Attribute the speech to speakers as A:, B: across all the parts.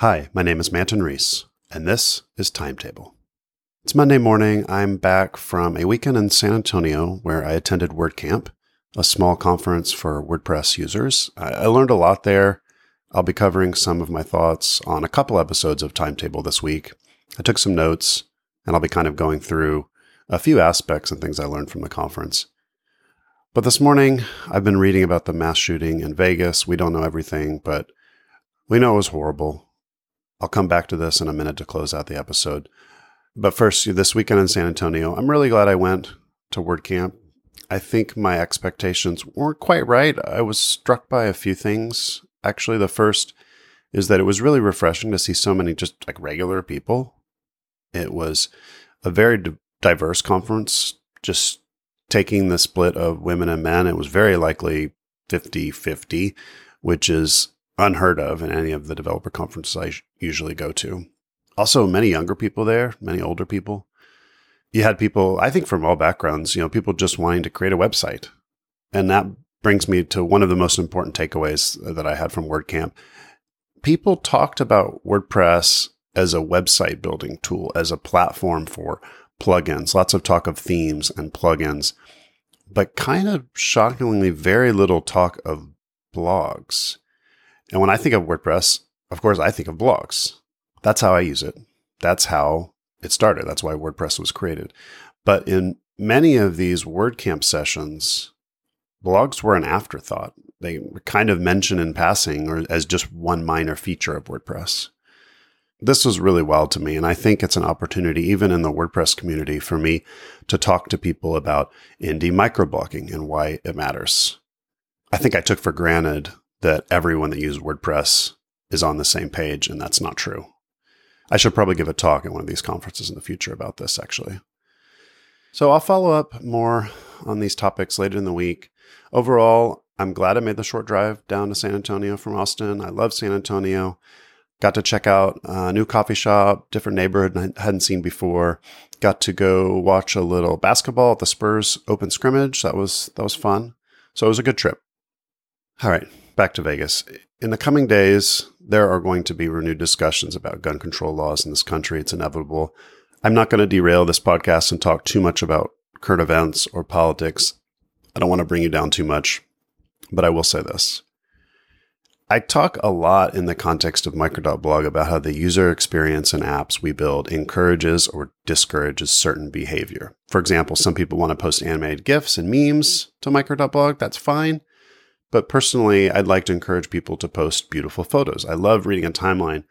A: Hi, my name is Manton Reece, and this is Timetable. It's Monday morning. I'm back from a weekend in San Antonio where I attended WordCamp, a small conference for WordPress users. I learned a lot there. I'll be covering some of my thoughts on a couple episodes of Timetable this week. I took some notes, and I'll be kind of going through a few aspects and things I learned from the conference. But this morning, I've been reading about the mass shooting in Vegas. We don't know everything, but we know it was horrible. I'll come back to this in a minute to close out the episode. But first, this weekend in San Antonio, I'm really glad I went to WordCamp. I think my expectations weren't quite right. I was struck by a few things. Actually, the first is that it was really refreshing to see so many just like regular people. It was a very diverse conference, just taking the split of women and men. It was very likely 50 50, which is unheard of in any of the developer conferences I usually go to. Also, many younger people there, many older people. You had people, I think, from all backgrounds, you know, people just wanting to create a website. And that brings me to one of the most important takeaways that I had from WordCamp. People talked about WordPress as a website building tool, as a platform for plugins, lots of talk of themes and plugins, but kind of shockingly very little talk of blogs. And when I think of WordPress, of course, I think of blogs. That's how I use it. That's how it started. That's why WordPress was created. But in many of these WordCamp sessions, blogs were an afterthought. They were kind of mentioned in passing or as just one minor feature of WordPress. This was really wild to me. And I think it's an opportunity, even in the WordPress community, for me to talk to people about indie microblogging and why it matters. I think I took for granted that everyone that uses WordPress is on the same page, and that's not true. I should probably give a talk at one of these conferences in the future about this, actually. So I'll follow up more on these topics later in the week. Overall, I'm glad I made the short drive down to San Antonio from Austin. I love San Antonio. Got to check out a new coffee shop, different neighborhood I hadn't seen before. Got to go watch a little basketball at the Spurs open scrimmage. That was that was fun. So it was a good trip. All right, back to Vegas. In the coming days, there are going to be renewed discussions about gun control laws in this country. It's inevitable. I'm not going to derail this podcast and talk too much about current events or politics. I don't want to bring you down too much, but I will say this. I talk a lot in the context of Micro.blog about how the user experience and apps we build encourages or discourages certain behavior. For example, some people want to post animated GIFs and memes to Micro.blog. That's fine. But personally, I'd like to encourage people to post beautiful photos. I love reading a timeline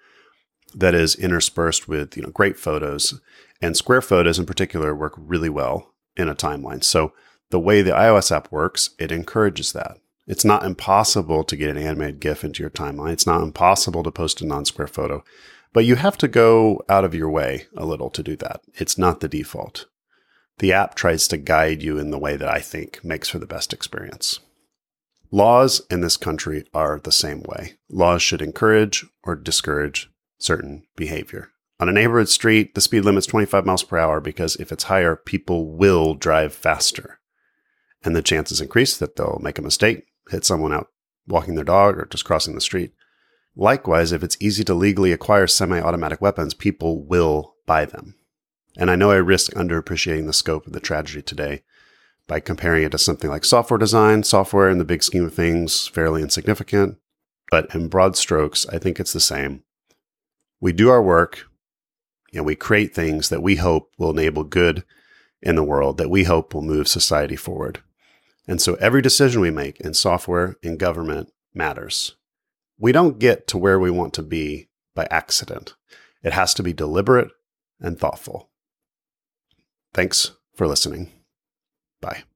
A: that is interspersed with, you know, great photos. And square photos in particular work really well in a timeline. So the way the iOS app works, it encourages that. It's not impossible to get an animated GIF into your timeline. It's not impossible to post a non-square photo, but you have to go out of your way a little to do that. It's not the default. The app tries to guide you in the way that I think makes for the best experience. Laws in this country are the same way. Laws should encourage or discourage certain behavior. On a neighborhood street, the speed limit's 25 miles per hour because if it's higher, people will drive faster. And the chances increase that they'll make a mistake, hit someone out walking their dog or just crossing the street. Likewise, if it's easy to legally acquire semi automatic weapons, people will buy them. And I know I risk underappreciating the scope of the tragedy today, by comparing it to something like software design. Software, in the big scheme of things, fairly insignificant. But in broad strokes, I think it's the same. We do our work and we create things that we hope will enable good in the world, that we hope will move society forward. And so every decision we make in software, in government, matters. We don't get to where we want to be by accident. It has to be deliberate and thoughtful. Thanks for listening. Bye.